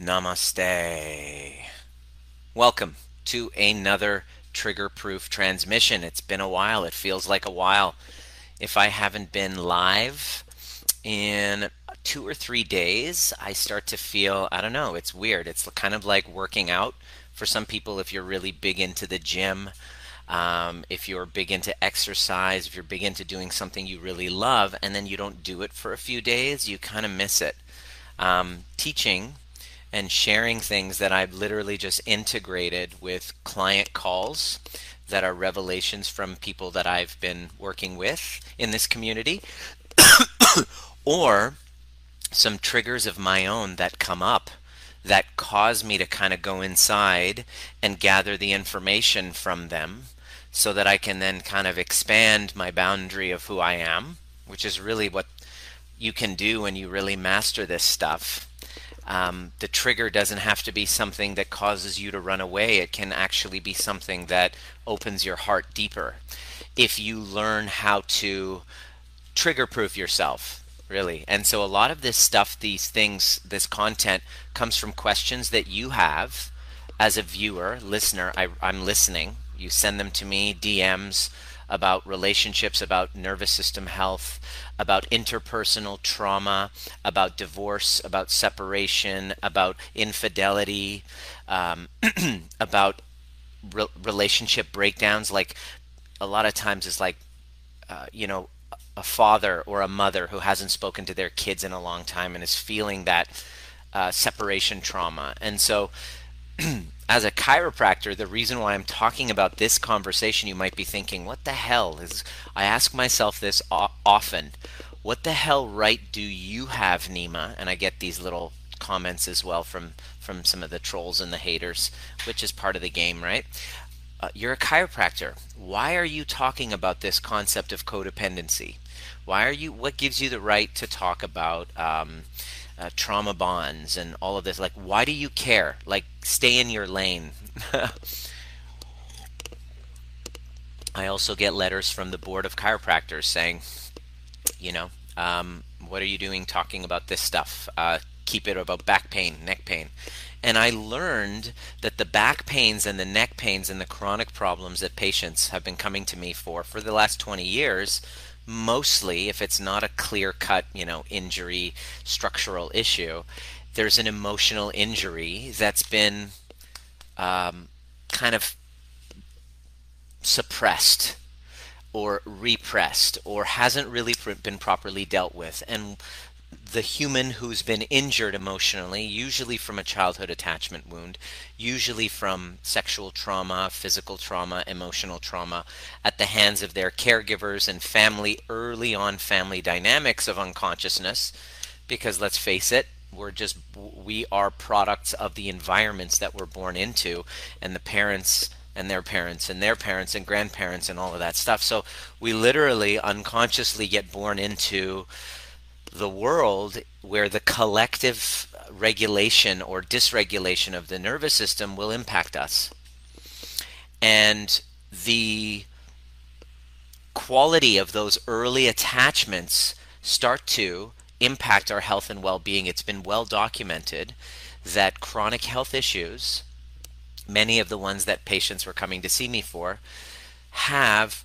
Namaste. Welcome to another trigger proof transmission. It's been a while. It feels like a while. If I haven't been live in two or three days, I start to feel, I don't know, it's weird. It's kind of like working out for some people if you're really big into the gym. Um, if you're big into exercise, if you're big into doing something you really love, and then you don't do it for a few days, you kind of miss it. Um, teaching and sharing things that I've literally just integrated with client calls that are revelations from people that I've been working with in this community, or some triggers of my own that come up that cause me to kind of go inside and gather the information from them so that I can then kind of expand my boundary of who I am, which is really what you can do when you really master this stuff um, the trigger doesn't have to be something that causes you to run away. It can actually be something that opens your heart deeper. If you learn how to trigger proof yourself, really. And so a lot of this stuff, these things, this content comes from questions that you have as a viewer, listener. I, I'm listening. You send them to me, DMs about relationships, about nervous system health, about interpersonal trauma, about divorce, about separation, about infidelity, um, about re- relationship breakdowns. Like a lot of times, it's like, uh, you know, a father or a mother who hasn't spoken to their kids in a long time and is feeling that uh, separation trauma. And so, as a chiropractor, the reason why I'm talking about this conversation, you might be thinking, what the hell is, I ask myself this often, what the hell right do you have, Nima? And I get these little comments as well from, from some of the trolls and the haters, which is part of the game, right? Uh, you're a chiropractor. Why are you talking about this concept of codependency? Why are you, what gives you the right to talk about, um, uh, trauma bonds and all of this. Like, why do you care? Like, stay in your lane. I also get letters from the board of chiropractors saying, you know, um, what are you doing talking about this stuff? Uh, keep it about back pain, neck pain. And I learned that the back pains and the neck pains and the chronic problems that patients have been coming to me for for the last 20 years mostly, if it's not a clear cut, you know, injury, structural issue, there's an emotional injury that's been um, kind of suppressed or repressed or hasn't really been properly dealt with. And the human who's been injured emotionally, usually from a childhood attachment wound, usually from sexual trauma, physical trauma, emotional trauma, at the hands of their caregivers and family, early on family dynamics of unconsciousness. Because let's face it, we're just, we are products of the environments that we're born into, and the parents and their parents and their parents and grandparents and all of that stuff. So we literally unconsciously get born into the world where the collective regulation or dysregulation of the nervous system will impact us. And the quality of those early attachments start to impact our health and well being. It's been well documented that chronic health issues, many of the ones that patients were coming to see me for, have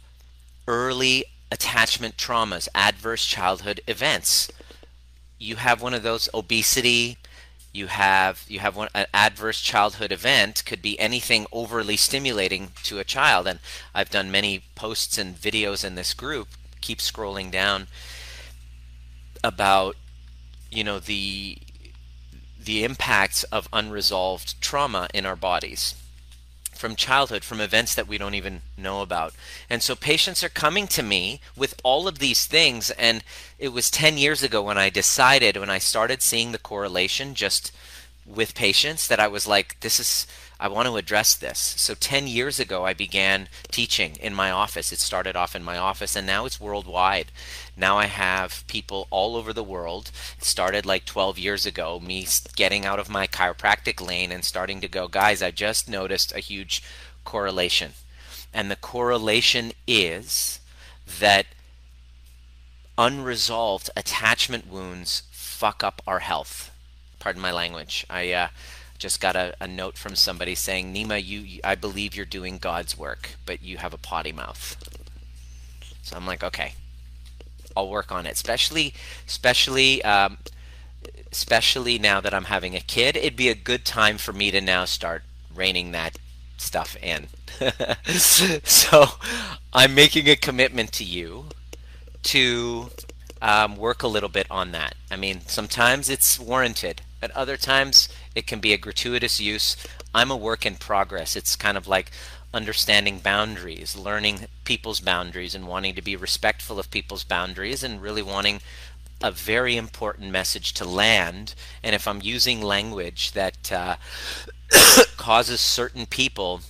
early attachment traumas, adverse childhood events. You have one of those obesity, you have you have one an adverse childhood event could be anything overly stimulating to a child. And I've done many posts and videos in this group keep scrolling down about you know the the impacts of unresolved trauma in our bodies from childhood, from events that we don't even know about. And so patients are coming to me with all of these things. And it was 10 years ago when I decided, when I started seeing the correlation just with patients, that I was like, this is I want to address this. So 10 years ago, I began teaching in my office. It started off in my office, and now it's worldwide. Now I have people all over the world. It started like 12 years ago, me getting out of my chiropractic lane and starting to go, guys, I just noticed a huge correlation. And the correlation is that unresolved attachment wounds fuck up our health Pardon my language. I uh, just got a, a, note from somebody saying, Nima, you, I believe you're doing God's work, but you have a potty mouth. So I'm like, okay, I'll work on it. Especially, especially, um, especially now that I'm having a kid, it'd be a good time for me to now start reining that stuff in. so I'm making a commitment to you to um, work a little bit on that. I mean, sometimes it's warranted, at other times it can be a gratuitous use. I'm a work in progress. It's kind of like understanding boundaries, learning people's boundaries, and wanting to be respectful of people's boundaries, and really wanting a very important message to land. And if I'm using language that uh, causes certain people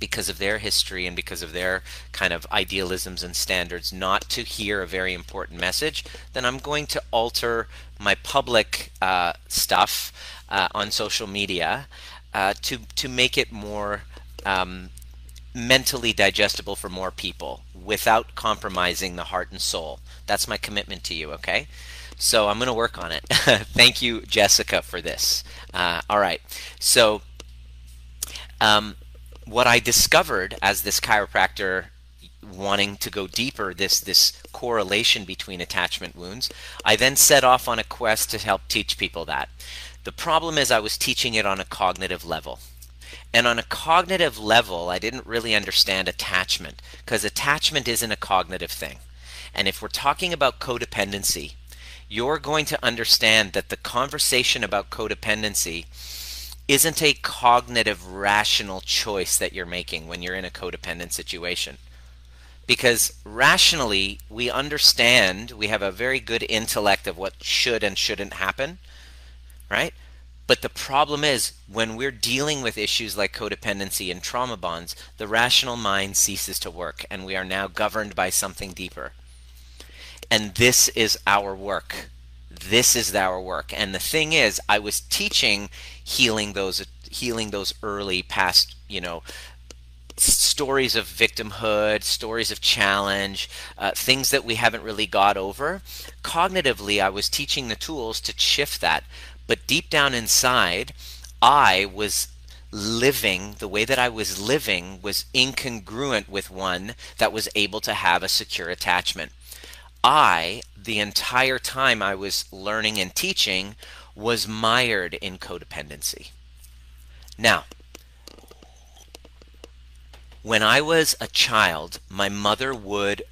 because of their history and because of their kind of idealisms and standards not to hear a very important message, then I'm going to alter my public uh, stuff uh, on social media uh, to to make it more um, mentally digestible for more people without compromising the heart and soul. That's my commitment to you. Okay. So I'm going to work on it. Thank you, Jessica, for this. Uh, all right. So um, what I discovered as this chiropractor wanting to go deeper this this correlation between attachment wounds i then set off on a quest to help teach people that the problem is i was teaching it on a cognitive level and on a cognitive level i didn't really understand attachment because attachment isn't a cognitive thing. And if we're talking about codependency you're going to understand that the conversation about codependency isn't a cognitive rational choice that you're making when you're in a codependent situation. Because rationally we understand we have a very good intellect of what should and shouldn't happen right but the problem is when we're dealing with issues like codependency and trauma bonds the rational mind ceases to work and we are now governed by something deeper. And this is our work. This is our work. And the thing is i was teaching healing those healing those early past you know stories of victimhood stories of challenge uh, things that we haven't really got over. Cognitively i was teaching the tools to shift that but deep down inside i was living the way that i was living was incongruent with one that was able to have a secure attachment I, the entire time I was learning and teaching, was mired in codependency. Now, when I was a child, my mother would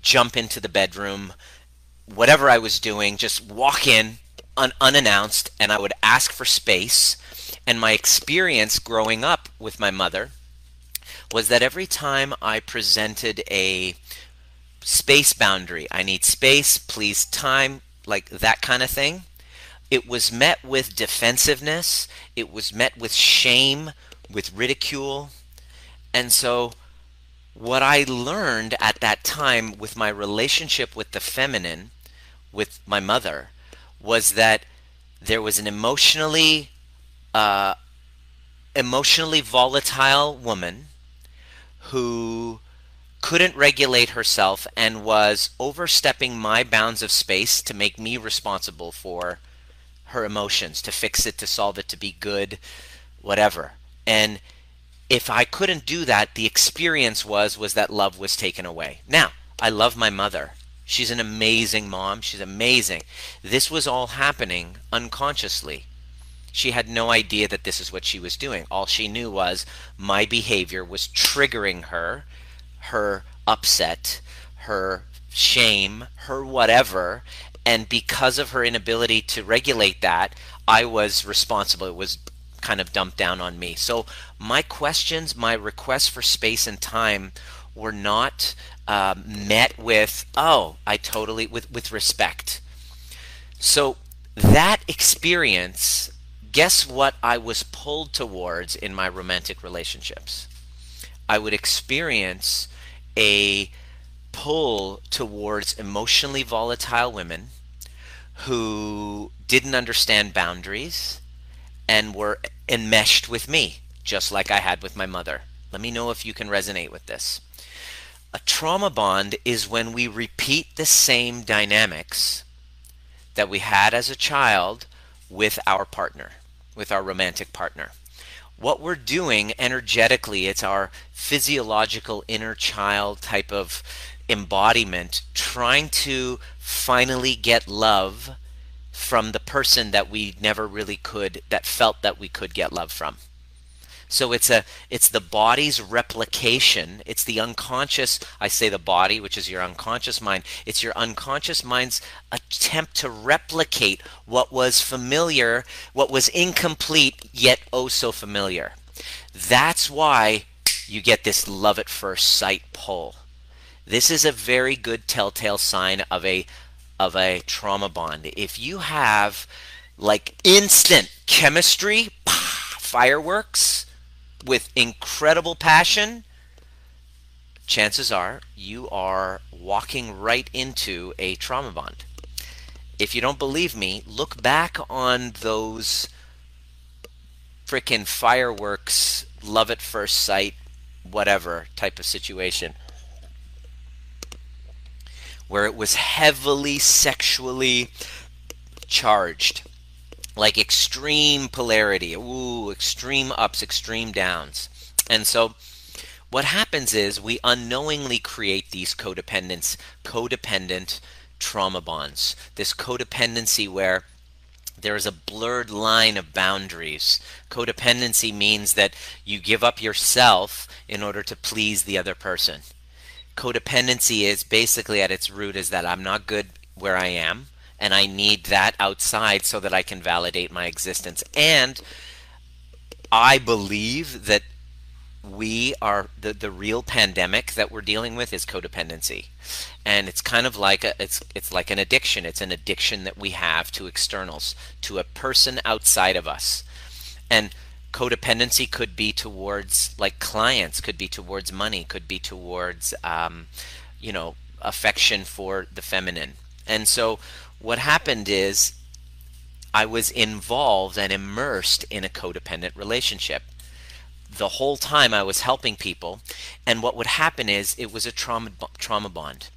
jump into the bedroom, whatever I was doing, just walk in un- unannounced, and I would ask for space. And my experience growing up with my mother was that every time I presented a space boundary. I need space, please time, like that kind of thing. It was met with defensiveness, it was met with shame, with ridicule. And so, what I learned at that time with my relationship with the feminine, with my mother, was that there was an emotionally uh, emotionally volatile woman who couldn't regulate herself and was overstepping my bounds of space to make me responsible for her emotions, to fix it, to solve it, to be good, whatever. And if I couldn't do that, the experience was was that love was taken away. Now, I love my mother. She's an amazing mom. She's amazing. This was all happening unconsciously. She had no idea that this is what she was doing. All she knew was my behavior was triggering her her upset, her shame, her whatever. And because of her inability to regulate that, I was responsible. It was kind of dumped down on me. So my questions, my requests for space and time were not uh, met with, oh, I totally, with, with respect. So that experience, guess what I was pulled towards in my romantic relationships? I would experience a pull towards emotionally volatile women who didn't understand boundaries and were enmeshed with me, just like I had with my mother. Let me know if you can resonate with this. A trauma bond is when we repeat the same dynamics that we had as a child with our partner, with our romantic partner. What we're doing energetically, it's our physiological inner child type of embodiment trying to finally get love from the person that we never really could that felt that we could get love from so it's a it's the body's replication. It's the unconscious i say the body which is your unconscious mind. It's your unconscious mind's attempt to replicate what was familiar what was incomplete yet oh so familiar. That's why you get this love at first sight pull. This is a very good telltale sign of a of a trauma bond. If you have like instant chemistry, fireworks with incredible passion, chances are you are walking right into a trauma bond. If you don't believe me, look back on those freaking fireworks, love at first sight, whatever type of situation where it was heavily sexually charged like extreme polarity ooh extreme ups extreme downs. And so what happens is we unknowingly create these codependence codependent trauma bonds. This codependency where there is a blurred line of boundaries. Codependency means that you give up yourself in order to please the other person. Codependency is basically at its root is that I'm not good where I am and I need that outside so that I can validate my existence. And I believe that we are the, the real pandemic that we're dealing with is codependency. And it's kind of like a it's it's like an addiction. It's an addiction that we have to externals, to a person outside of us. And codependency could be towards like clients could be towards money could be towards um, you know affection for the feminine and so what happened is i was involved and immersed in a codependent relationship. The whole time i was helping people and what would happen is it was a trauma trauma bond.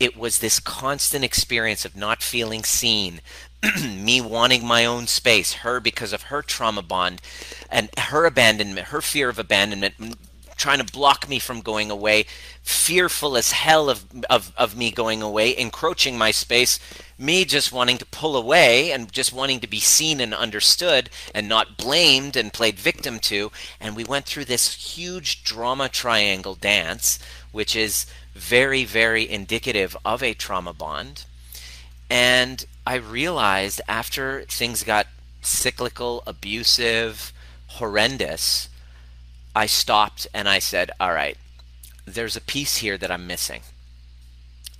It was this constant experience of not feeling seen, me wanting my own space, her because of her trauma bond and her abandonment, her fear of abandonment, trying to block me from going away, fearful as hell of, of, of me going away, encroaching my space, me just wanting to pull away and just wanting to be seen and understood and not blamed and played victim to. And we went through this huge drama triangle dance, which is very, very indicative of a trauma bond. And I realized after things got cyclical, abusive, horrendous, I stopped and I said, all right, there's a piece here that I'm missing.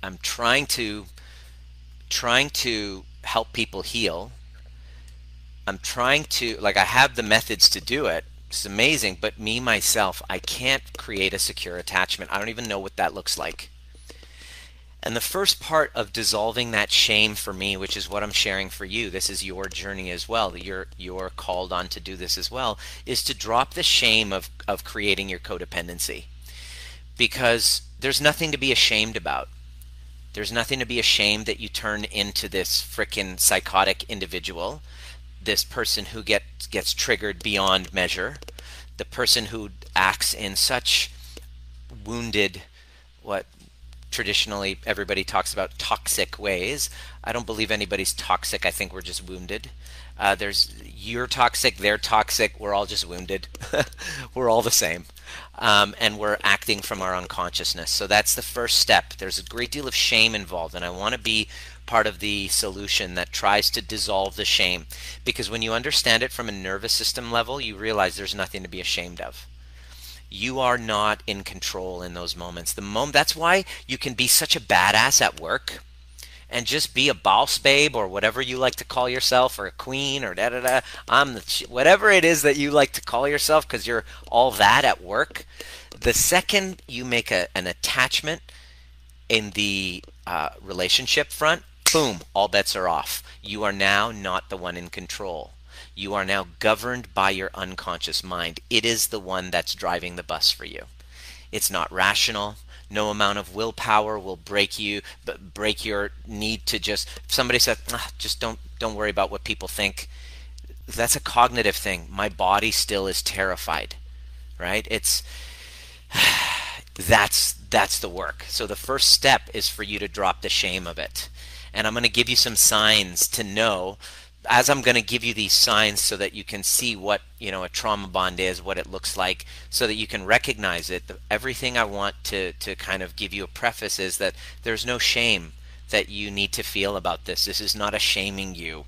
I'm trying to trying to help people heal. I'm trying to like I have the methods to do it, it's amazing, but me myself, I can't create a secure attachment. I don't even know what that looks like. And the first part of dissolving that shame for me, which is what I'm sharing for you, this is your journey as well. You're you're called on to do this as well, is to drop the shame of, of creating your codependency. Because there's nothing to be ashamed about. There's nothing to be ashamed that you turn into this freaking psychotic individual. This person who get, gets triggered beyond measure, the person who acts in such wounded, what traditionally everybody talks about toxic ways. I don't believe anybody's toxic. I think we're just wounded. Uh, there's you're toxic, they're toxic. We're all just wounded. we're all the same, um, and we're acting from our unconsciousness. So that's the first step. There's a great deal of shame involved, and I want to be part of the solution that tries to dissolve the shame. Because when you understand it from a nervous system level, you realize there's nothing to be ashamed of. You are not in control in those moments. The moment that's why you can be such a badass at work and just be a boss babe or whatever you like to call yourself or a queen or da da da. I'm the whatever it is that you like to call yourself because you're all that at work. The second you make a, an attachment in the uh, relationship front, boom, all bets are off. You are now not the one in control. You are now governed by your unconscious mind. It is the one that's driving the bus for you. It's not rational. No amount of willpower will break you, but break your need to just. Somebody said, ah, "Just don't don't worry about what people think," that's a cognitive thing. My body still is terrified, right? It's that's that's the work. So the first step is for you to drop the shame of it. And I'm going to give you some signs to know as I'm going to give you these signs so that you can see what, you know, a trauma bond is, what it looks like, so that you can recognize it. Everything I want to to kind of give you a preface is that there's no shame that you need to feel about this. This is not a shaming you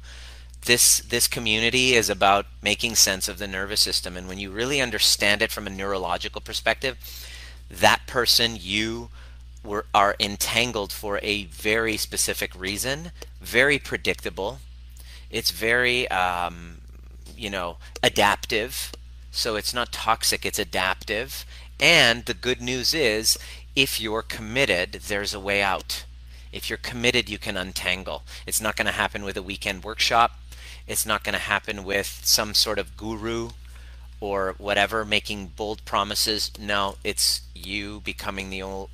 this this community is about making sense of the nervous system and when you really understand it from a neurological perspective that person you were are entangled for a very specific reason very predictable it's very um, you know adaptive. So it's not toxic it's adaptive. And the good news is if you're committed there's a way out. If you're committed you can untangle. It's not going to happen with a weekend workshop. It's not going to happen with some sort of guru or whatever making bold promises. No, it's you becoming the old,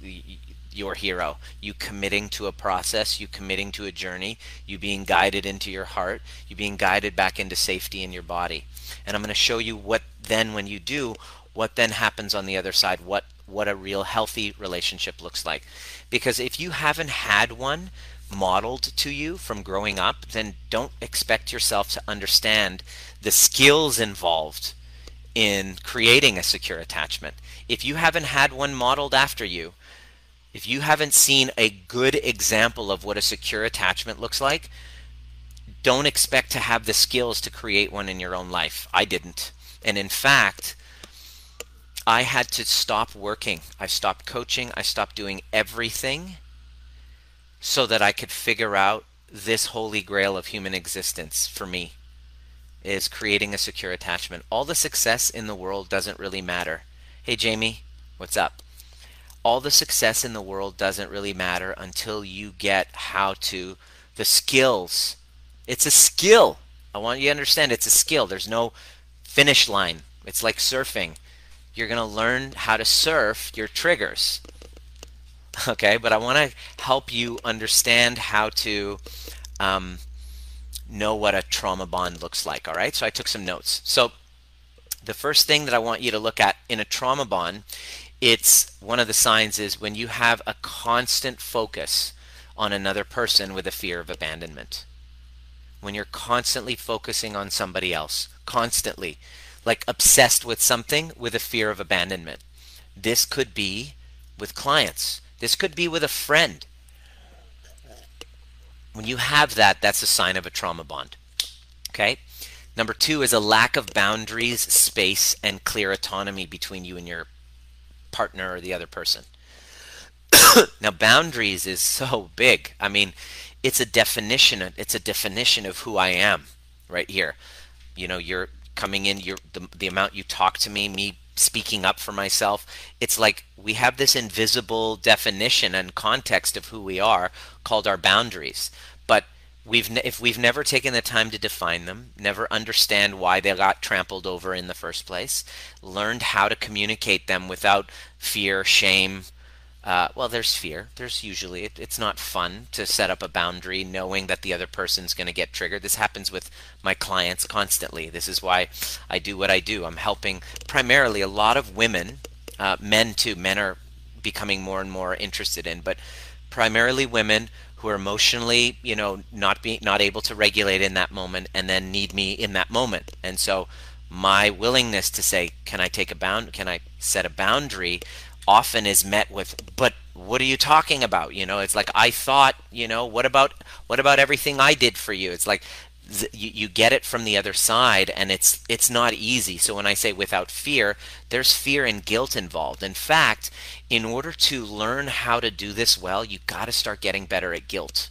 your hero. You committing to a process, you committing to a journey, you being guided into your heart, you being guided back into safety in your body. And I'm going to show you what then when you do, what then happens on the other side, what what a real healthy relationship looks like. Because if you haven't had one, modeled to you from growing up, then don't expect yourself to understand the skills involved in creating a secure attachment. If you haven't had one modeled after you, if you haven't seen a good example of what a secure attachment looks like, don't expect to have the skills to create one in your own life. I didn't. And in fact, I had to stop working. I stopped coaching. I stopped doing everything so that I could figure out this holy grail of human existence for me is creating a secure attachment. All the success in the world doesn't really matter. Hey Jamie, what's up? All the success in the world doesn't really matter until you get how to the skills. It's a skill. I want you to understand it's a skill. There's no finish line. It's like surfing. You're going to learn how to surf your triggers. okay? But I want to help you understand how to um, know what a trauma bond looks like, all right? So I took some notes. So the first thing that I want you to look at in a trauma bond, it's one of the signs is when you have a constant focus on another person with a fear of abandonment. When you're constantly focusing on somebody else, constantly, like obsessed with something with a fear of abandonment. This could be with clients. This could be with a friend. When you have that, that's a sign of a trauma bond. Okay? Number two is a lack of boundaries, space, and clear autonomy between you and your partner or the other person. now, boundaries is so big. I mean, it's a definition. It's a definition of who I am, right here. You know, you're coming in. You're the the amount you talk to me, me speaking up for myself. It's like we have this invisible definition and context of who we are called our boundaries. We've if we've never taken the time to define them, never understand why they got trampled over in the first place, learned how to communicate them without fear, shame, uh, well, there's fear. There's usually, it, it's not fun to set up a boundary knowing that the other person's going to get triggered. This happens with my clients constantly. This is why I do what I do. I'm helping primarily a lot of women, uh, men too. Men are becoming more and more interested in, but primarily women who are emotionally, you know, not being not able to regulate in that moment and then need me in that moment. And so my willingness to say, can I take a bound, can I set a boundary? often is met with but what are you talking about? You know it's like i thought you know what about what about everything i did for you? It's like you, you get it from the other side and it's it's not easy. So when i say without fear there's fear and guilt involved. In fact in order to learn how to do this well you got to start getting better at guilt.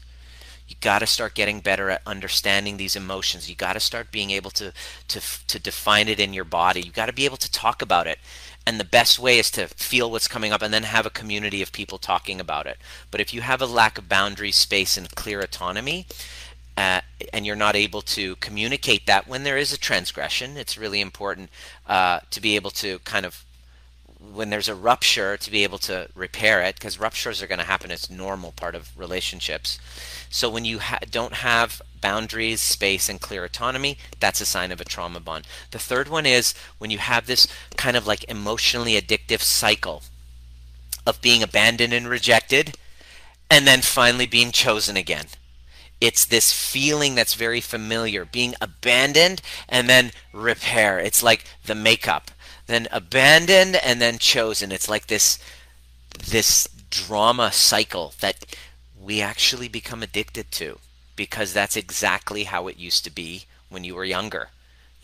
You got to start getting better at understanding these emotions. You got to start being able to to to define it in your body. You got to be able to talk about it. And the best way is to feel what's coming up and then have a community of people talking about it. But if you have a lack of boundary, space, and clear autonomy, uh, and you're not able to communicate that when there is a transgression, it's really important uh, to be able to kind of when there's a rupture to be able to repair it because ruptures are going to happen. It's normal part of relationships. So when you ha- don't have boundaries space and clear autonomy that's a sign of a trauma bond. The third one is when you have this kind of like emotionally addictive cycle of being abandoned and rejected and then finally being chosen again it's this feeling that's very familiar being abandoned and then repair. It's like the makeup. Then abandoned and then chosen. It's like this this drama cycle that we actually become addicted to because that's exactly how it used to be when you were younger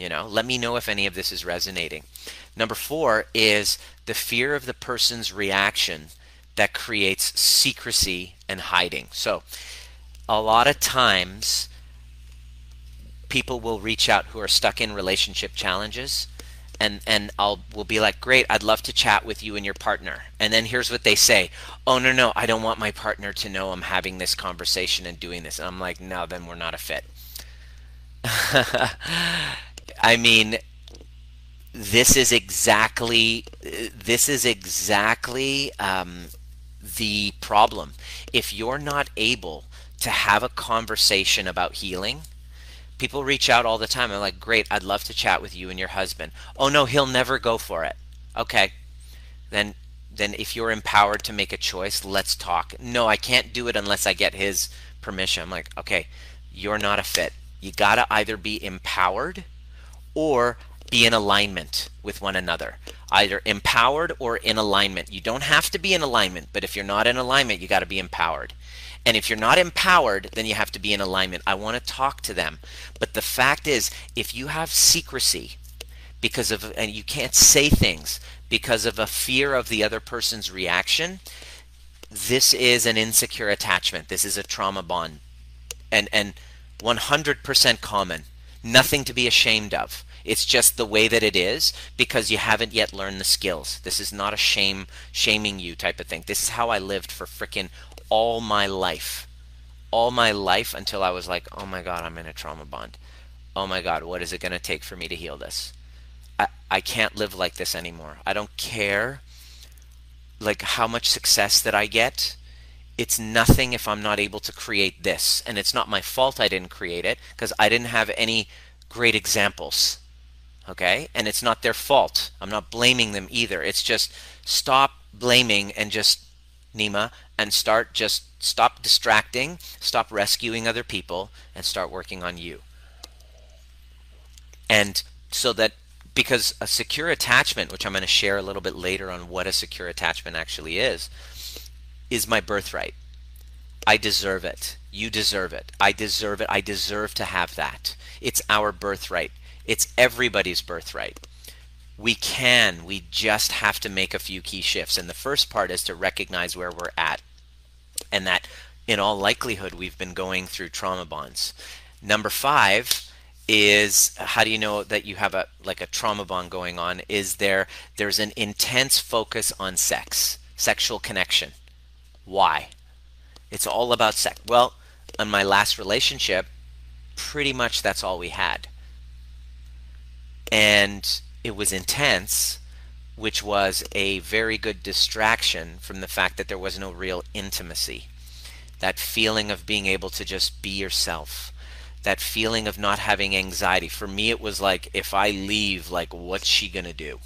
you know? Let me know if any of this is resonating. Number 4 is the fear of the person's reaction that creates secrecy and hiding. So a lot of times people will reach out who are stuck in relationship challenges and and I'll will be like, "Great, I'd love to chat with you and your partner." And then here's what they say: "Oh no, no, I don't want my partner to know I'm having this conversation and doing this." And I'm like, "No, then we're not a fit." I mean, this is exactly this is exactly um, the problem. If you're not able to have a conversation about healing, people reach out all the time. I'm like, great, I'd love to chat with you and your husband. Oh no, he'll never go for it. Okay, then then if you're empowered to make a choice, let's talk. No, I can't do it unless I get his permission. I'm like, okay, you're not a fit. You gotta either be empowered or be in alignment with one another. Either empowered or in alignment. You don't have to be in alignment, but if you're not in alignment, you got to be empowered. And if you're not empowered, then you have to be in alignment. I want to talk to them. But the fact is, if you have secrecy because of, and you can't say things because of a fear of the other person's reaction, this is an insecure attachment. This is a trauma bond. And, and 100% common. Nothing to be ashamed of. It's just the way that it is because you haven't yet learned the skills. This is not a shame shaming you type of thing. This is how I lived for freaking all my life. All my life until I was like, oh my God, I'm in a trauma bond. Oh my God, what is it going to take for me to heal this? I, I can't live like this anymore. I don't care like how much success that I get. It's nothing if I'm not able to create this. And it's not my fault I didn't create it because I didn't have any great examples. Okay? And it's not their fault. I'm not blaming them either. It's just stop blaming and just Nima, and start just stop distracting, stop rescuing other people, and start working on you. And so that because a secure attachment, which I'm going to share a little bit later on what a secure attachment actually is, is my birthright. I deserve it. You deserve it. I deserve it. I deserve to have that. It's our birthright. It's everybody's birthright we can. We just have to make a few key shifts. And the first part is to recognize where we're at. And that, in all likelihood, we've been going through trauma bonds. Number five is how do you know that you have a like a trauma bond going on is there there's an intense focus on sex sexual connection why it's all about sex well on my last relationship pretty much that's all we had and it was intense, which was a very good distraction from the fact that there was no real intimacy. That feeling of being able to just be yourself. That feeling of not having anxiety. For me, it was like, if I leave, like, what's she going to do?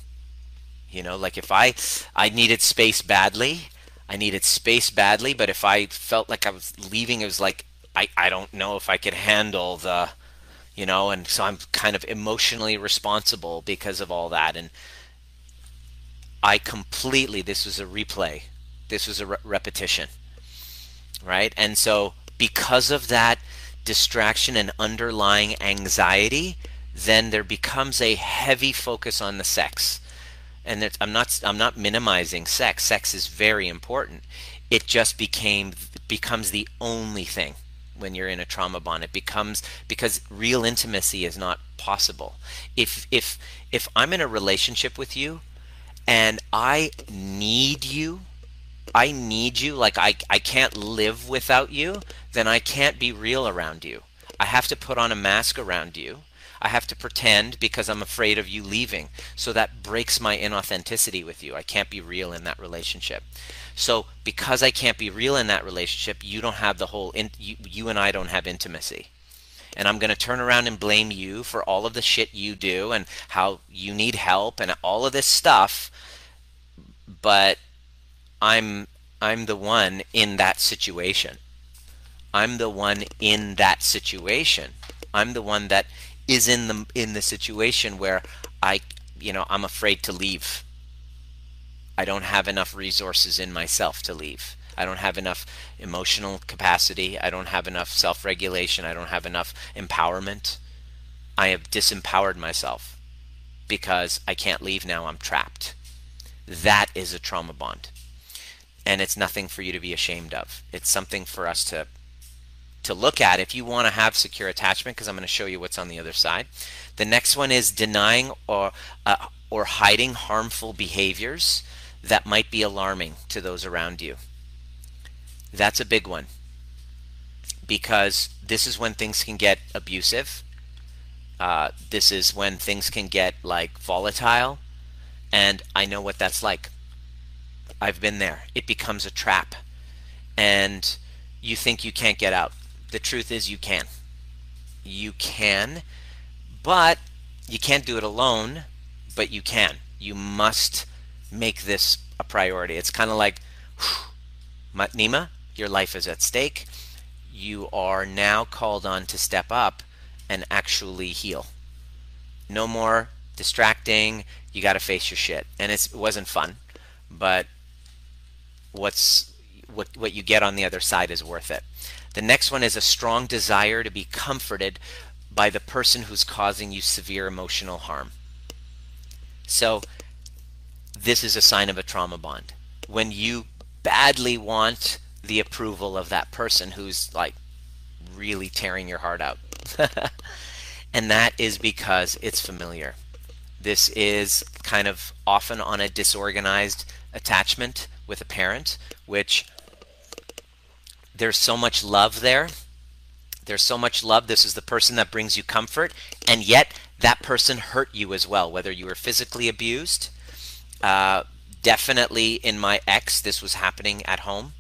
You know, like if I, I needed space badly, I needed space badly, but if I felt like I was leaving, it was like, I, I don't know if I could handle the, you know, and so I'm kind of emotionally responsible because of all that. And I completely, this was a replay, this was a re- repetition, right? And so because of that distraction and underlying anxiety, then there becomes a heavy focus on the sex. And I'm not I'm not minimizing sex. Sex is very important. It just became becomes the only thing when you're in a trauma bond it becomes because real intimacy is not possible. If if if i'm in a relationship with you and i need you i need you like i i can't live without you then i can't be real around you. I have to put on a mask around you I have to pretend because I'm afraid of you leaving. So that breaks my inauthenticity with you. I can't be real in that relationship. So because I can't be real in that relationship, you don't have the whole in, you, you and I don't have intimacy. And I'm going to turn around and blame you for all of the shit you do and how you need help and all of this stuff. But I'm I'm the one in that situation. I'm the one in that situation. I'm the one that is in the in the situation where I you know I'm afraid to leave. I don't have enough resources in myself to leave. I don't have enough emotional capacity. I don't have enough self-regulation. I don't have enough empowerment. I have disempowered myself because I can't leave now. I'm trapped. That is a trauma bond. And it's nothing for you to be ashamed of. It's something for us to to look at if you want to have secure attachment because I'm going to show you what's on the other side. The next one is denying or uh, or hiding harmful behaviors that might be alarming to those around you. That's a big one because this is when things can get abusive. Uh, this is when things can get like volatile, and I know what that's like. I've been there. It becomes a trap, and you think you can't get out the truth is you can. You can, but you can't do it alone, but you can. You must make this a priority. It's kind of like, whew, Nima, your life is at stake. You are now called on to step up and actually heal. No more distracting. You got to face your shit. And it wasn't fun, but what's what what you get on the other side is worth it. The next one is a strong desire to be comforted by the person who's causing you severe emotional harm. So this is a sign of a trauma bond. When you badly want the approval of that person who's like really tearing your heart out. and that is because it's familiar. This is kind of often on a disorganized attachment with a parent, which there's so much love there. There's so much love. This is the person that brings you comfort. And yet, that person hurt you as well, whether you were physically abused. Uh, definitely in my ex, this was happening at home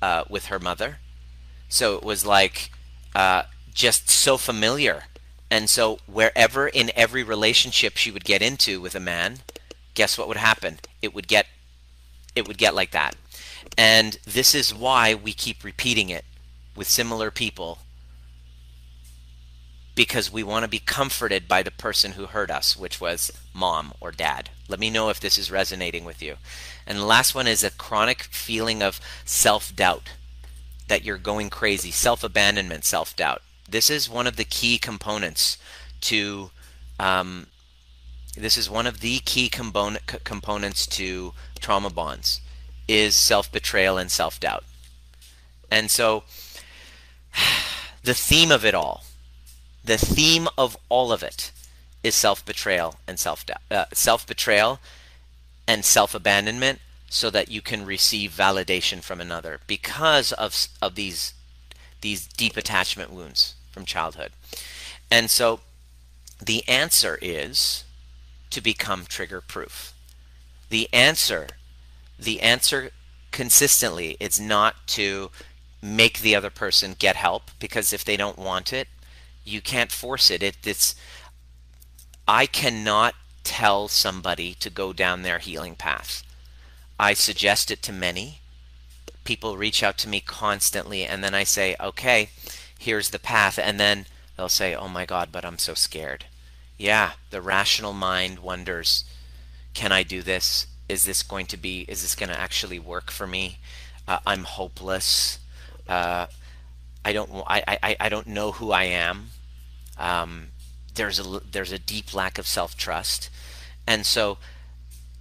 uh, with her mother. So it was like uh, just so familiar. And so, wherever in every relationship she would get into with a man, guess what would happen? It would get, it would get like that. And this is why we keep repeating it with similar people because we want to be comforted by the person who hurt us, which was mom or dad. Let me know if this is resonating with you. And the last one is a chronic feeling of self doubt that you're going crazy, self abandonment, self doubt. This is one of the key components to. Um, this is one of the key component, components to trauma bonds is self betrayal and self doubt. And so, the theme of it all, the theme of all of it, is self betrayal and self uh, self betrayal and self abandonment, so that you can receive validation from another because of of these these deep attachment wounds from childhood. And so, the answer is to become trigger proof. The answer the answer consistently is not to make the other person get help because if they don't want it, you can't force it. it it's I cannot tell somebody to go down their healing path. I suggest it to many. People reach out to me constantly and then I say, "Okay, here's the path." And then they'll say, "Oh my god, but I'm so scared." Yeah, the rational mind wonders, "Can I do this? Is this going to be is this going to actually work for me? Uh, i'm hopeless. Uh, i don't I, I i don't know who i am. Um, there's a there's a deep lack of self-trust. And so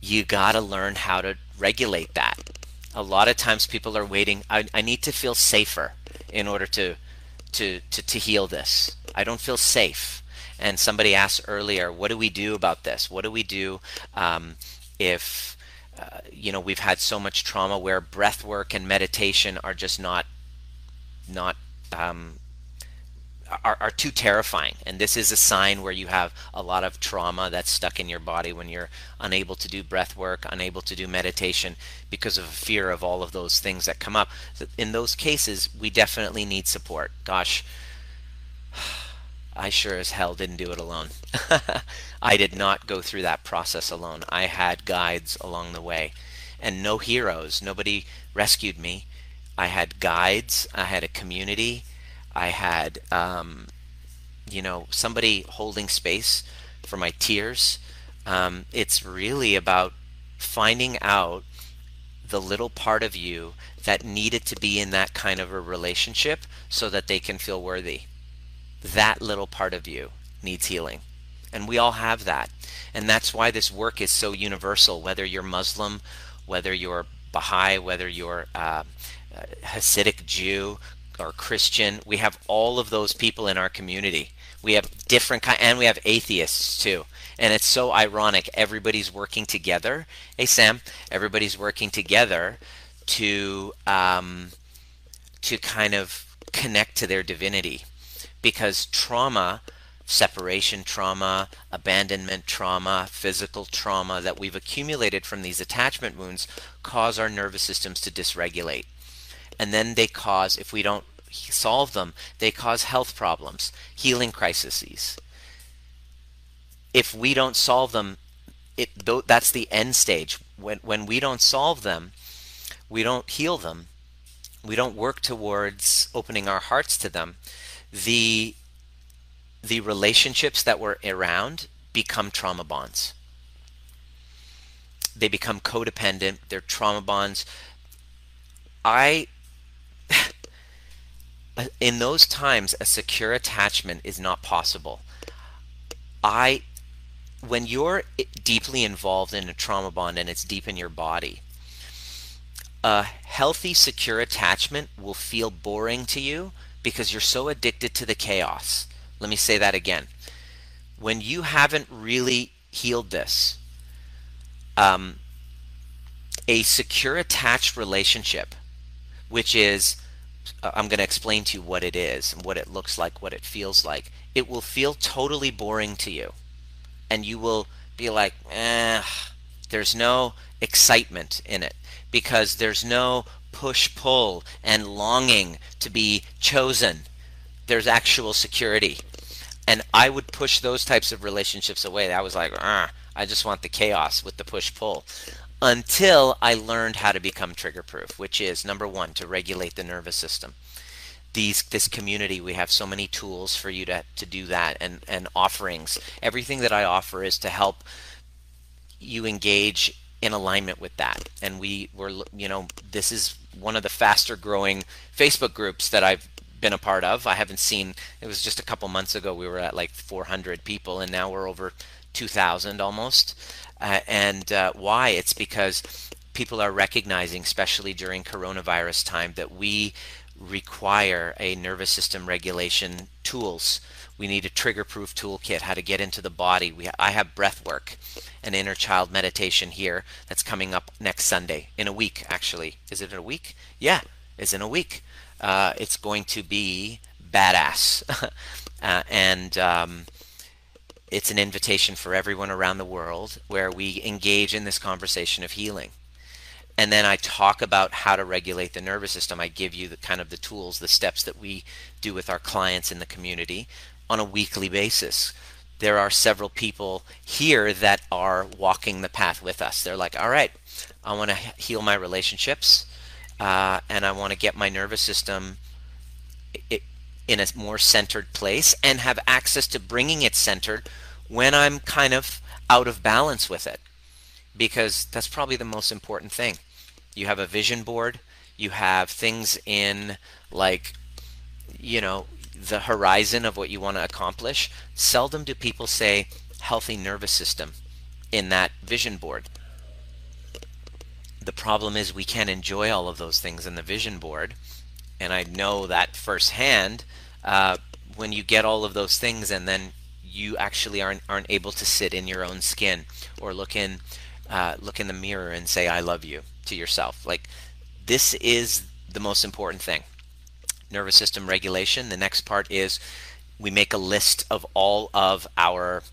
you got to learn how to regulate that. A lot of times people are waiting I, I need to feel safer in order to, to to to heal this. I don't feel safe. And somebody asked earlier what do we do about this? What do we do um, if uh, you know we've had so much trauma where breath work and meditation are just not not um, are, are too terrifying. And this is a sign where you have a lot of trauma that's stuck in your body when you're unable to do breath work, unable to do meditation because of fear of all of those things that come up. In those cases, we definitely need support. Gosh, I sure as hell didn't do it alone. I did not go through that process alone. I had guides along the way and no heroes. Nobody rescued me. I had guides, I had a community, I had, um, you know, somebody holding space for my tears. Um, it's really about finding out the little part of you that needed to be in that kind of a relationship so that they can feel worthy. That little part of you needs healing. And we all have that. And that's why this work is so universal, whether you're Muslim, whether you're Baha'i, whether you're uh, Hasidic Jew, or Christian. We have all of those people in our community. We have different kind, and we have atheists too. And it's so ironic. Everybody's working together. Hey Sam, everybody's working together to um, to kind of connect to their divinity, because trauma, separation trauma, abandonment trauma, physical trauma that we've accumulated from these attachment wounds cause our nervous systems to dysregulate and then they cause, if we don't solve them, they cause health problems, healing crises. If we don't solve them, it that's the end stage. When when we don't solve them, we don't heal them, we don't work towards opening our hearts to them. The the relationships that were around become trauma bonds. They become codependent. They're trauma bonds. I in those times a secure attachment is not possible i when you're deeply involved in a trauma bond and it's deep in your body a healthy secure attachment will feel boring to you because you're so addicted to the chaos let me say that again when you haven't really healed this um, a secure attached relationship which is uh, I'm going to explain to you what it is and what it looks like, what it feels like. It will feel totally boring to you. And you will be like, eh, there's no excitement in it because there's no push pull and longing to be chosen. There's actual security. And I would push those types of relationships away. I was like, ah, I just want the chaos with the push pull until I learned how to become trigger proof, which is number one, to regulate the nervous system. These, this community, we have so many tools for you to, to do that and, and offerings. Everything that I offer is to help you engage in alignment with that. And we were, you know, this is one of the faster growing Facebook groups that I've been a part of. I haven't seen, it was just a couple months ago, we were at like 400 people, and now we're over 2,000 almost. Uh, and uh, why? It's because people are recognizing, especially during coronavirus time, that we require a nervous system regulation tools. We need a trigger-proof toolkit, how to get into the body. We, I have breath work and inner child meditation here that's coming up next Sunday, in a week actually. Is it in a week? Yeah, it's in a week. Uh, it's going to be badass. uh, and um, it's an invitation for everyone around the world where we engage in this conversation of healing. And then I talk about how to regulate the nervous system. I give you the kind of the tools, the steps that we do with our clients in the community on a weekly basis. There are several people here that are walking the path with us. They're like, all right, I want to heal my relationships uh, and I want to get my nervous system in a more centered place and have access to bringing it centered when I'm kind of out of balance with it. Because that's probably the most important thing. You have a vision board, you have things in like, you know, the horizon of what you want to accomplish. Seldom do people say healthy nervous system in that vision board. The problem is we can't enjoy all of those things in the vision board and I know that firsthand, uh, when you get all of those things and then you actually aren't aren't able to sit in your own skin or look in uh, look in the mirror and say I love you to yourself. Like this is the most important thing. Nervous system regulation. The next part is we make a list of all of our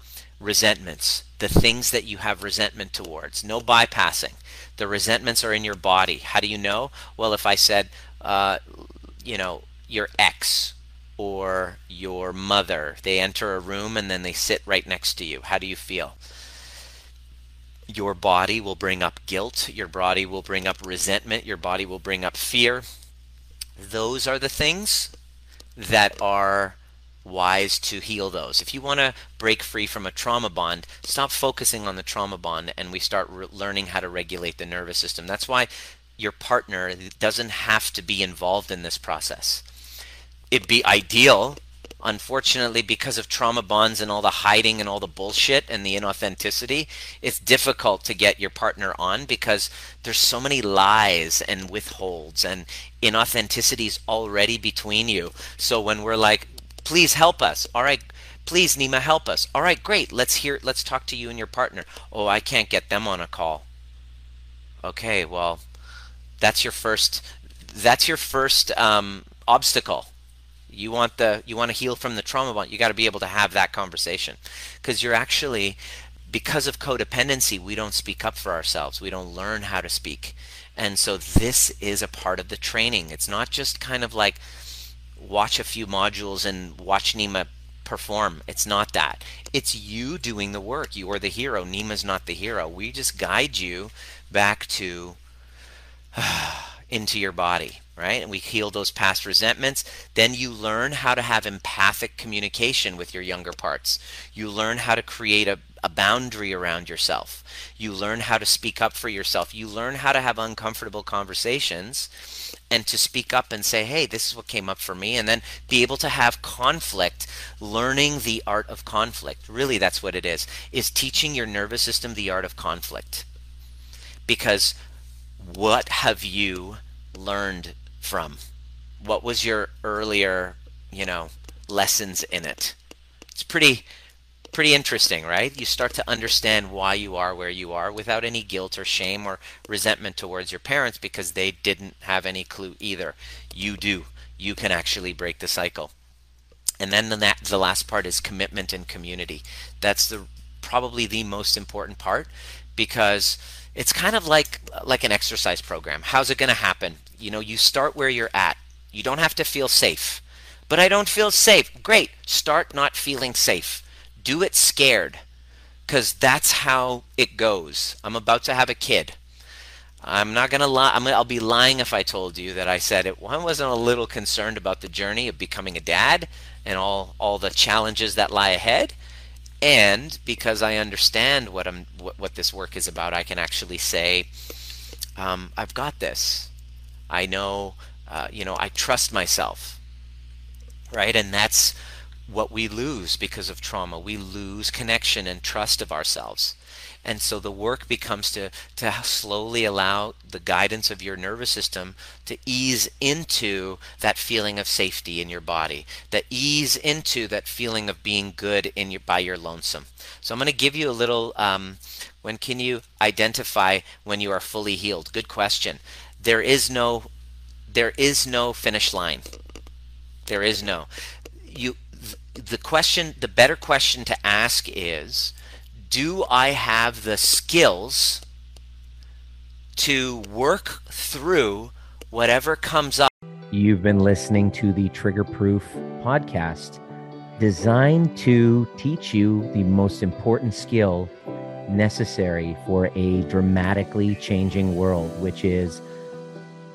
resentments, the things that you have resentment towards. No bypassing. The resentments are in your body. How do you know? Well, if I said, uh, you know, your ex or your mother, they enter a room and then they sit right next to you. How do you feel? Your body will bring up guilt. Your body will bring up resentment. Your body will bring up fear. Those are the things that are wise to heal those. If you want to break free from a trauma bond, stop focusing on the trauma bond and we start re- learning how to regulate the nervous system. That's why your partner doesn't have to be involved in this process. It'd be ideal, unfortunately, because of trauma bonds and all the hiding and all the bullshit and the inauthenticity, it's difficult to get your partner on because there's so many lies and withholds and inauthenticities already between you. So when we're like, Please help us. All right. Please, Nima, help us. All right, great. Let's hear. Let's talk to you and your partner. Oh, I can't get them on a call. Okay, well, that's your first. That's your first um, obstacle. You want the you want to heal from the trauma bond. You got to be able to have that conversation because you're actually because of codependency we don't speak up for ourselves. We don't learn how to speak. And so this is a part of the training. It's not just kind of like watch a few modules and watch Nima perform. It's not that. It's you doing the work. You are the hero. Nima's not the hero. We just guide you back to into your body, right? And we heal those past resentments. Then you learn how to have empathic communication with your younger parts. You learn how to create a, a boundary around yourself. You learn how to speak up for yourself. You learn how to have uncomfortable conversations and to speak up and say, hey, this is what came up for me, and then be able to have conflict, learning the art of conflict. Really, that's what it is, is teaching your nervous system the art of conflict. Because what have you learned from? What was your earlier, you know, lessons in it? It's pretty pretty interesting, right? You start to understand why you are where you are without any guilt or shame or resentment towards your parents because they didn't have any clue either. You do. You can actually break the cycle. And then the, the last part is commitment and community. That's the probably the most important part because it's kind of like like an exercise program. How's it going to happen? You know, you start where you're at. You don't have to feel safe. But I don't feel safe. Great. Start not feeling safe do it scared because that's how it goes. I'm about to have a kid. I'm not gonna lie. i will be lying if I told you that I said it. Well, I wasn't a little concerned about the journey of becoming a dad and all all the challenges that lie ahead. And because I understand what I'm what, what this work is about, I can actually say, um, I've got this. I know. Uh, you know, I trust myself. Right, and that's what we lose because of trauma. We lose connection and trust of ourselves. And so the work becomes to, to slowly allow the guidance of your nervous system to ease into that feeling of safety in your body, that ease into that feeling of being good in your, by your lonesome. So I'm going to give you a little, um, when can you identify when you are fully healed? Good question. There is no, there is no finish line. There is no. You, the question, the better question to ask is, do I have the skills to work through whatever comes up? You've been listening to the Trigger Proof podcast, designed to teach you the most important skill necessary for a dramatically changing world, which is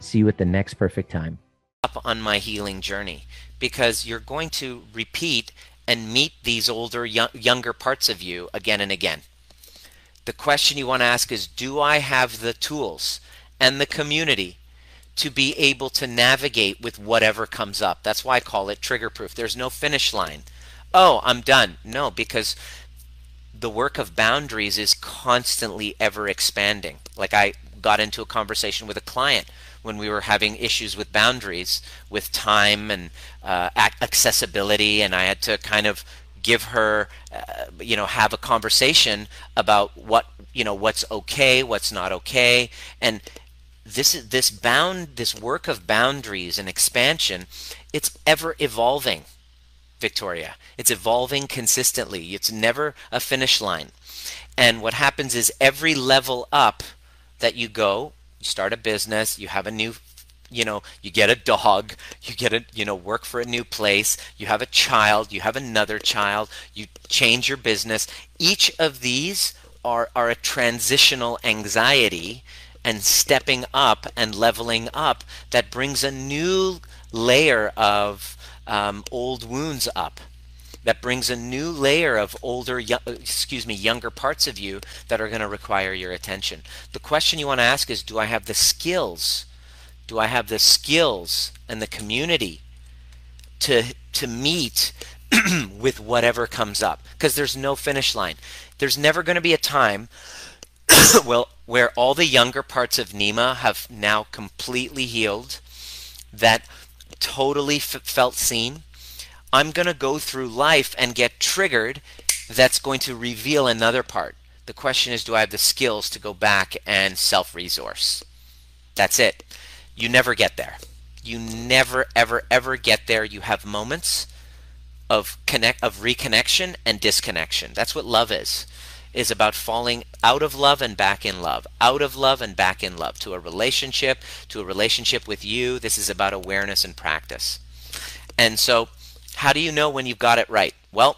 See you at the next perfect time. Up on my healing journey because you're going to repeat and meet these older, younger parts of you again and again. The question you want to ask is Do I have the tools and the community to be able to navigate with whatever comes up? That's why I call it trigger proof. There's no finish line. Oh, I'm done. No, because the work of boundaries is constantly ever expanding. Like I got into a conversation with a client when we were having issues with boundaries, with time and uh, accessibility, and I had to kind of give her, uh, you know, have a conversation about what you know what's okay, what's not okay, and this is this bound this work of boundaries and expansion. It's ever evolving, Victoria. It's evolving consistently. It's never a finish line. And what happens is every level up that you go, you start a business, you have a new you know you get a dog you get a you know work for a new place you have a child you have another child you change your business. Each of these are are a transitional anxiety and stepping up and leveling up that brings a new layer of um, old wounds up that brings a new layer of older excuse me younger parts of you that are going to require your attention the question you want to ask is do i have the skills do I have the skills and the community to to meet with whatever comes up? Because there's no finish line. There's never going to be a time well where all the younger parts of Nima have now completely healed, that totally felt seen. I'm going to go through life and get triggered. That's going to reveal another part. The question is, do I have the skills to go back and self resource? That's it. You never get there. You never, ever, ever get there. You have moments of connect of reconnection and disconnection. That's what love is. Is about falling out of love and back in love, out of love and back in love to a relationship, to a relationship with you. This is about awareness and practice. And so, how do you know when you've got it right? Well,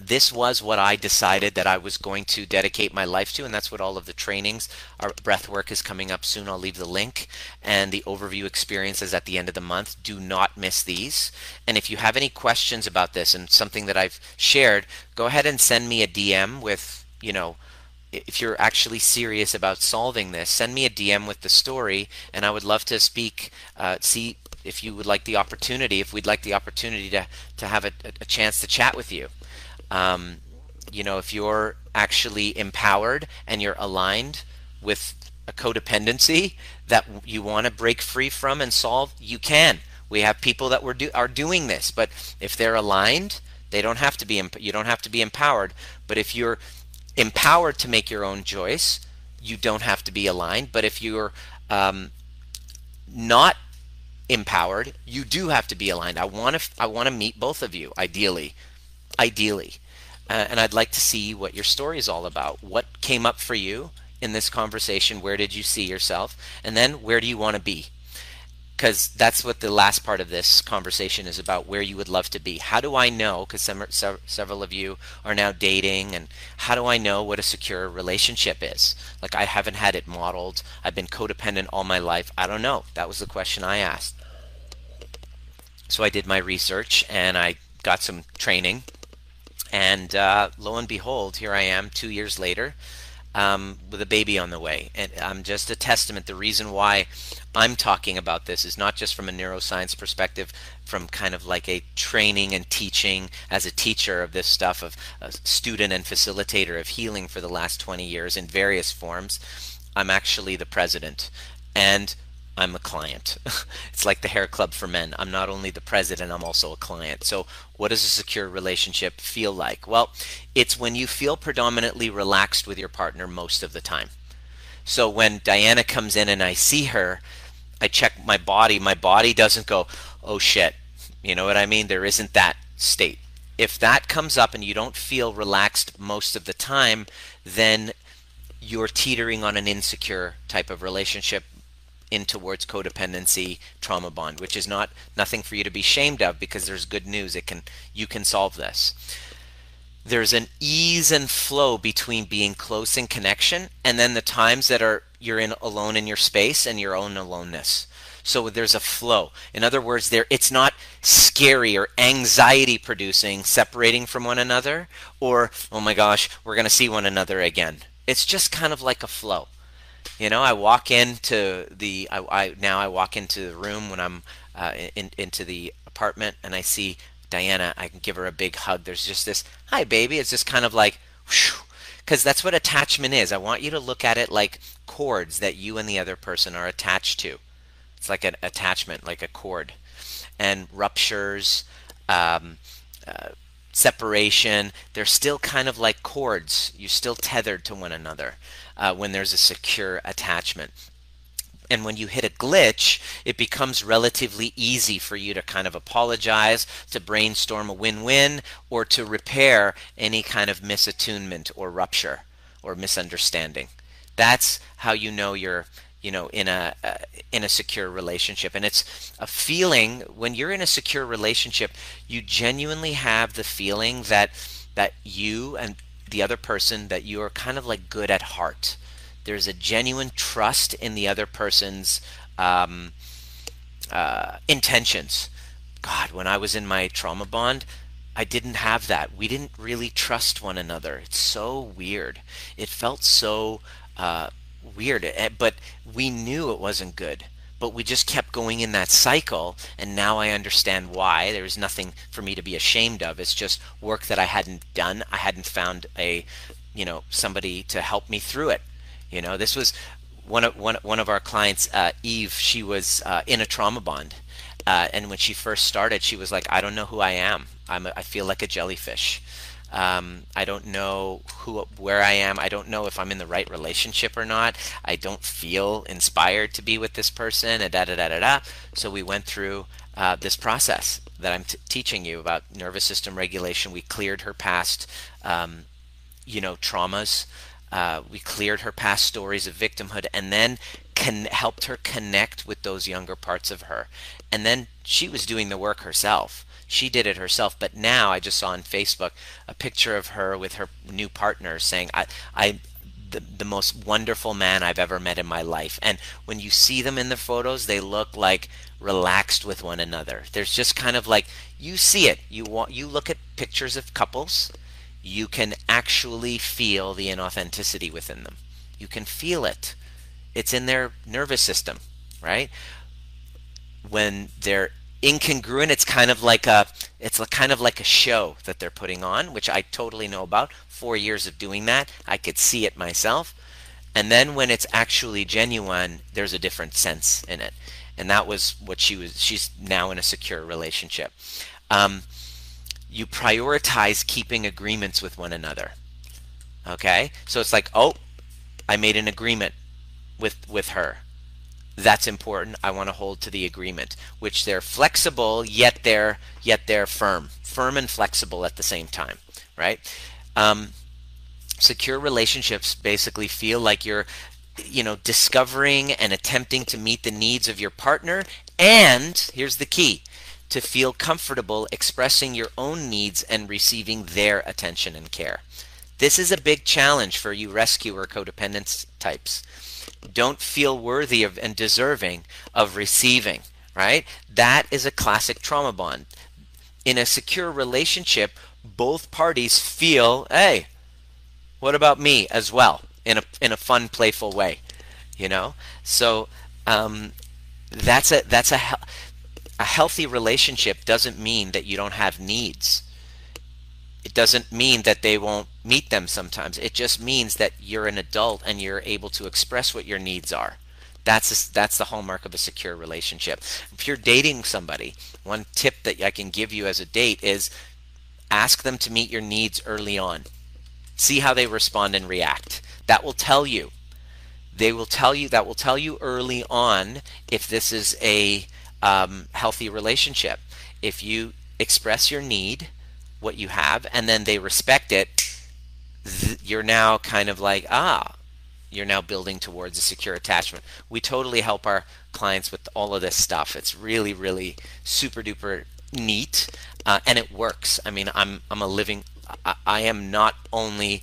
this was what I decided that I was going to dedicate my life to, and that's what all of the trainings. Our breath work is coming up soon. I'll leave the link and the overview experiences at the end of the month. Do not miss these. And if you have any questions about this and something that I've shared, go ahead and send me a DM with, you know, if you're actually serious about solving this, send me a DM with the story, and I would love to speak. Uh, see if you would like the opportunity, if we'd like the opportunity to to have a, a chance to chat with you. Um, you know, if you're actually empowered and you're aligned with a codependency that you want to break free from and solve, you can. We have people that were do, are doing this, but if they're aligned, they don't have to be. You don't have to be empowered. But if you're empowered to make your own choice, you don't have to be aligned. But if you're um, not empowered, you do have to be aligned. I want to. I want to meet both of you, ideally ideally. Uh, and I'd like to see what your story is all about. What came up for you in this conversation? Where did you see yourself? And then where do you want to be? Because that's what the last part of this conversation is about where you would love to be. How do I know? Because some, several of you are now dating, and how do I know what a secure relationship is? Like, I haven't had it modeled. I've been codependent all my life. I don't know. That was the question I asked. So I did my research and I got some training and uh, lo and behold, here I am two years later um, with a baby on the way. And I'm just a testament. The reason why I'm talking about this is not just from a neuroscience perspective, from kind of like a training and teaching as a teacher of this stuff, of a student and facilitator of healing for the last 20 years in various forms. I'm actually the president. And I'm a client. it's like the hair club for men. I'm not only the president, I'm also a client. So, what does a secure relationship feel like? Well, it's when you feel predominantly relaxed with your partner most of the time. So, when Diana comes in and I see her, I check my body. My body doesn't go, oh shit. You know what I mean? There isn't that state. If that comes up and you don't feel relaxed most of the time, then you're teetering on an insecure type of relationship in towards codependency trauma bond, which is not nothing for you to be ashamed of because there's good news. It can you can solve this. There's an ease and flow between being close in connection and then the times that are you're in alone in your space and your own aloneness. So there's a flow. In other words, there it's not scary or anxiety producing separating from one another or oh my gosh, we're going to see one another again. It's just kind of like a flow. You know, I walk into the I, I now I walk into the room when I'm uh, in, into the apartment and I see Diana. I can give her a big hug. There's just this hi baby. It's just kind of like because that's what attachment is. I want you to look at it like cords that you and the other person are attached to. It's like an attachment, like a cord, and ruptures. Um, uh, separation, they're still kind of like cords. You're still tethered to one another uh, when there's a secure attachment. And when you hit a glitch, it becomes relatively easy for you to kind of apologize, to brainstorm a win win, or to repair any kind of misattunement or rupture or misunderstanding. That's how you know you're you know in a uh, in a secure relationship and it's a feeling when you're in a secure relationship you genuinely have the feeling that that you and the other person that you are kind of like good at heart there's a genuine trust in the other person's um, uh, intentions god when i was in my trauma bond I didn't have that. We didn't really trust one another. It's so weird. It felt so uh, weird. Eh, but we knew it wasn't good. But we just kept going in that cycle, and now I understand why. There was nothing for me to be ashamed of. It's just work that I hadn't done. I hadn't found a, you know, somebody to help me through it. You know, this was one of one one of our clients, uh, Eve. She was uh, in a trauma bond, uh, and when she first started, she was like, "I don't know who I am. I'm a, I feel like a jellyfish." Um, I don't know who where I am. I don't know if I'm in the right relationship or not. I don't feel inspired to be with this person. And da da da da da. So we went through uh, this process that I'm t- teaching you about nervous system regulation. We cleared her past, um, you know, traumas. Uh, we cleared her past stories of victimhood, and then helped her connect with those younger parts of her. And then she was doing the work herself she did it herself. But now I just saw on Facebook a picture of her with her new partner saying, I, I, the, the most wonderful man I've ever met in my life. And when you see them in the photos, they look like relaxed with one another. There's just kind of like you see it. You want you look at pictures of couples, you can actually feel the inauthenticity within them. You can feel it. It's in their nervous system, right? When they're incongruent. It's kind of like a it's a kind of like a show that they're putting on, which I totally know about. Four years of doing that, I could see it myself. And then when it's actually genuine, there's a different sense in it. And that was what she was. She's now in a secure relationship. Um, you prioritize keeping agreements with one another. Okay, so it's like, oh, I made an agreement with with her that's important. I want to hold to the agreement, which they're flexible yet they're yet they're firm, firm and flexible at the same time, right? Um, secure relationships basically feel like you're you know discovering and attempting to meet the needs of your partner and here's the key to feel comfortable expressing your own needs and receiving their attention and care this is a big challenge for you rescuer codependence types don't feel worthy of and deserving of receiving, right? That is a classic trauma bond. In a secure relationship, both parties feel, hey, what about me as well? In a in a fun, playful way, you know. So um, that's a that's a a healthy relationship doesn't mean that you don't have needs it doesn't mean that they won't meet them sometimes. It just means that you're an adult and you're able to express what your needs are. That's a, that's the hallmark of a secure relationship. If you're dating somebody, one tip that I can give you as a date is ask them to meet your needs early on. See how they respond and react. That will tell you. They will tell you that will tell you early on if this is a um, healthy relationship. If you express your need what you have and then they respect it, you're now kind of like, ah, you're now building towards a secure attachment. We totally help our clients with all of this stuff. It's really, really super duper neat, uh, and it works. I mean, I'm I'm a living. I, I am not only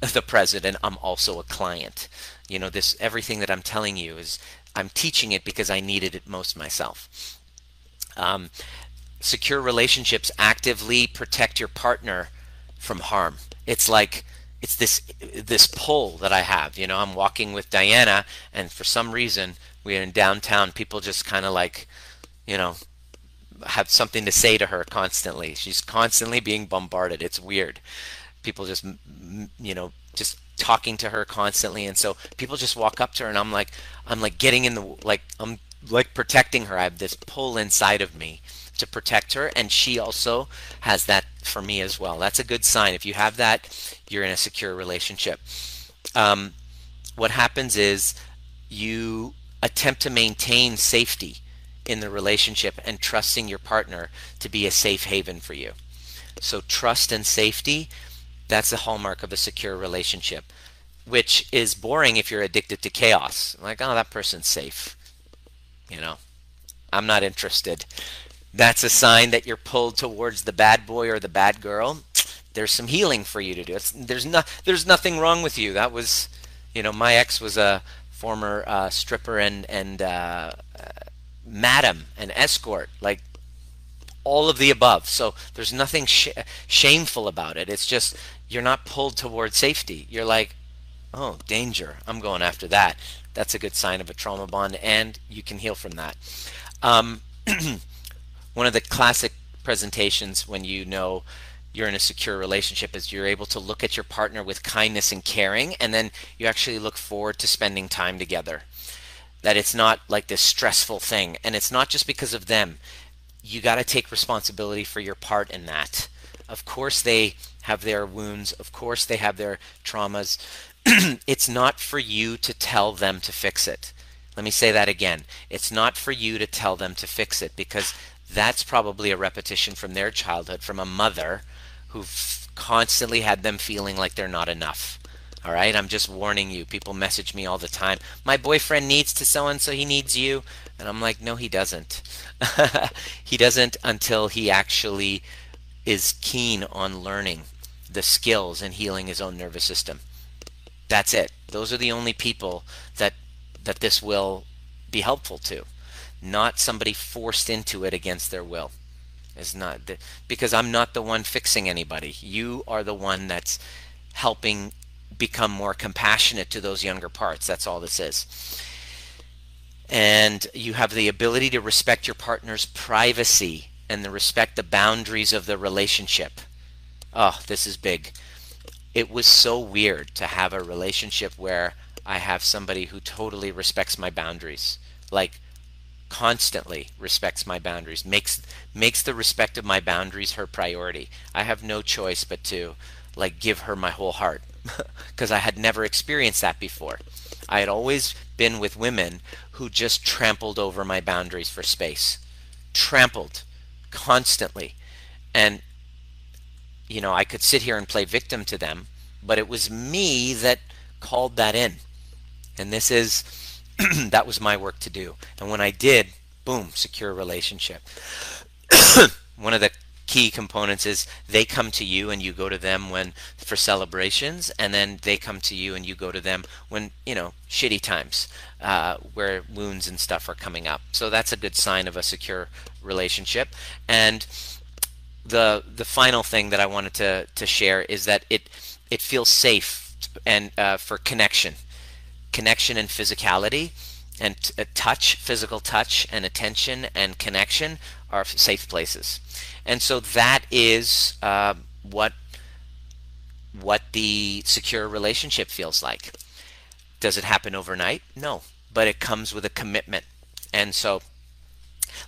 the president. I'm also a client. You know, this everything that I'm telling you is I'm teaching it because I needed it most myself. Um, secure relationships actively protect your partner from harm. It's like it's this this pull that I have. You know, I'm walking with Diana, and for some reason we're in downtown. People just kind of like, you know, have something to say to her constantly. She's constantly being bombarded. It's weird. People just, you know, just talking to her constantly, and so people just walk up to her, and I'm like, I'm like getting in the like I'm like protecting her. I have this pull inside of me to protect her, and she also has that for me as well. That's a good sign. If you have that, you're in a secure relationship. Um, what happens is you attempt to maintain safety in the relationship and trusting your partner to be a safe haven for you. So, trust and safety, that's the hallmark of a secure relationship, which is boring if you're addicted to chaos. Like, oh, that person's safe. You know, I'm not interested. That's a sign that you're pulled towards the bad boy or the bad girl. There's some healing for you to do. It's, there's no, there's nothing wrong with you. That was, you know, my ex was a former uh, stripper and and uh, uh, madam and escort, like all of the above. So there's nothing sh- shameful about it. It's just you're not pulled toward safety. You're like, oh, danger. I'm going after that. That's a good sign of a trauma bond, and you can heal from that. Um, one of the classic presentations when you know you're in a secure relationship is you're able to look at your partner with kindness and caring and then you actually look forward to spending time together. That it's not like this stressful thing and it's not just because of them. You got to take responsibility for your part in that. Of course they have their wounds of course they have their traumas. It's not for you to tell them to fix it. Let me say that again. It's not for you to tell them to fix it because that's probably a repetition from their childhood from a mother who've constantly had them feeling like they're not enough. All right, I'm just warning you. People message me all the time. My boyfriend needs to so and so, he needs you. And I'm like, no, he doesn't. he doesn't until he actually is keen on learning the skills and healing his own nervous system. That's it. Those are the only people that that this will be helpful to, not somebody forced into it against their will is not the, because I'm not the one fixing anybody. You are the one that's helping become more compassionate to those younger parts. That's all this is. And you have the ability to respect your partner's privacy and to respect the boundaries of the relationship. Oh, this is big. It was so weird to have a relationship where I have somebody who totally respects my boundaries. Like constantly respects my boundaries, makes makes the respect of my boundaries her priority. I have no choice but to like give her my whole heart because I had never experienced that before. I had always been with women who just trampled over my boundaries for space. Trampled constantly. And you know, I could sit here and play victim to them, but it was me that called that in. And this is that was my work to do. And when I did, boom, secure relationship. One of the key components is they come to you and you go to them when for celebrations and then they come to you and you go to them when you know shitty times uh, where wounds and stuff are coming up so that's a good sign of a secure relationship and the the final thing that I wanted to to share is that it it feels safe and uh, for connection connection and physicality and uh, touch, physical touch and attention and connection are safe places. And so that is uh, what what the secure relationship feels like. Does it happen overnight? No, but it comes with a commitment. And so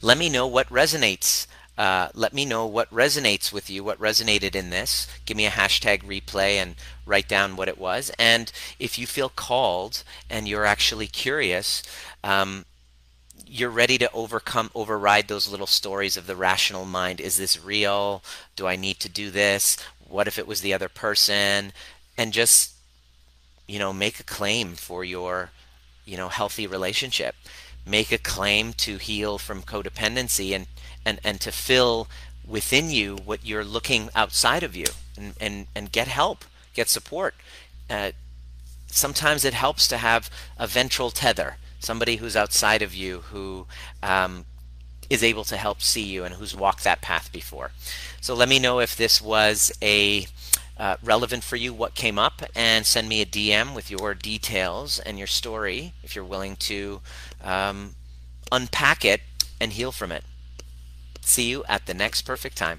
let me know what resonates uh, let me know what resonates with you, what resonated in this. Give me a hashtag replay and write down what it was. And if you feel called and you're actually curious, um, you're ready to overcome, override those little stories of the rational mind. Is this real? Do I need to do this? What if it was the other person? And just you know, make a claim for your, you know, healthy relationship. Make a claim to heal from codependency and and and to fill within you what you're looking outside of you and and, and get help, get support. Uh, sometimes it helps to have a ventral tether, somebody who's outside of you who um, is able to help see you and who's walked that path before. So let me know if this was a uh, relevant for you, what came up, and send me a DM with your details and your story if you're willing to um, unpack it and heal from it. See you at the next perfect time.